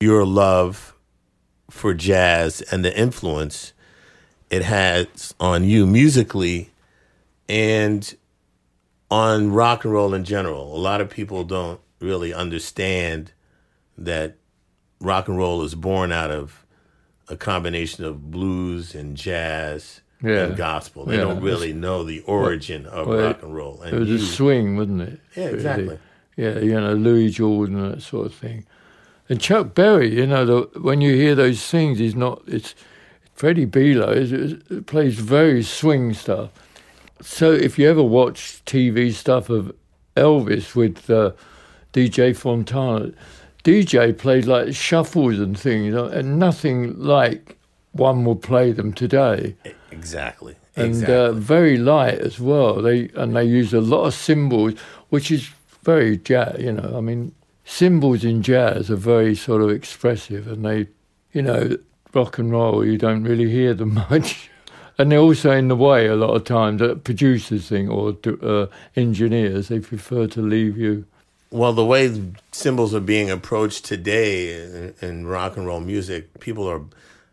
your love for jazz and the influence it has on you musically and on rock and roll in general. A lot of people don't really understand that rock and roll is born out of a combination of blues and jazz Yeah. and gospel. They Yeah. don't really know the origin of well, rock and roll. And It was you- a swing, wasn't it? Yeah, exactly. Yeah, you know, Louis Jordan and that sort of thing. And Chuck Berry, you know, the, when you hear those things, he's not. It's Freddie is, is, plays very swing stuff. So if you ever watch TV stuff of Elvis with uh, DJ Fontana, DJ played like shuffles and things, and nothing like one would play them today exactly. and exactly. uh, very light as well. They and they use a lot of cymbals, which is very jazz. You know, I mean, cymbals in jazz are very sort of expressive, and they, you know, rock and roll you don't really hear them much, and they're also in the way a lot of times that producers think or uh, engineers they prefer to leave you. Well, the way cymbals are being approached today in, in rock and roll music, people are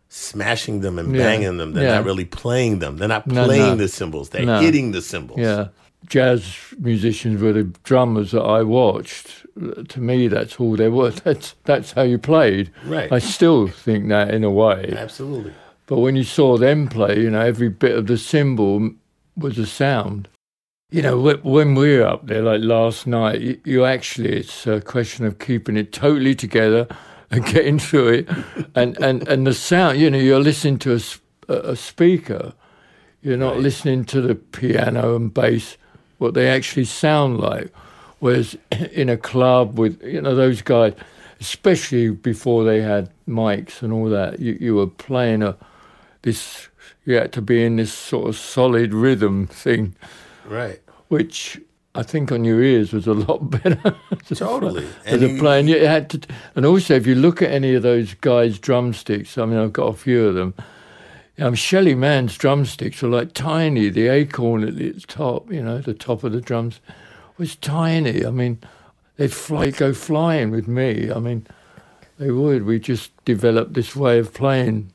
smashing them and Yeah. banging them. They're Yeah. not really playing them. They're not No, playing no. the cymbals. They're No. hitting the cymbals. Yeah. Jazz musicians were the drummers that I watched. To me, that's all they were. That's that's how you played. Right. I still think that in a way. Absolutely. But when you saw them play, you know, every bit of the cymbal was a sound. You know, when we were up there, like last night, you, you actually, it's a question of keeping it totally together and getting through it. And, and, and the sound, you know, you're listening to a, a speaker, you're not Right. listening to the piano and bass, what they actually sound like. Whereas in a club with, you know, those guys, especially before they had mics and all that, you, you were playing a, this, you had to be in this sort of solid rhythm thing, Right. which I think on your ears was a lot better. Totally. As a playing, you had to, and also if you look at any of those guys' drumsticks, I mean, I've got a few of them. Um, Shelly Manne's drumsticks were like tiny. The acorn at the top, you know, the top of the drums was tiny. I mean, they'd fly, go flying with me. I mean, they would. We just developed this way of playing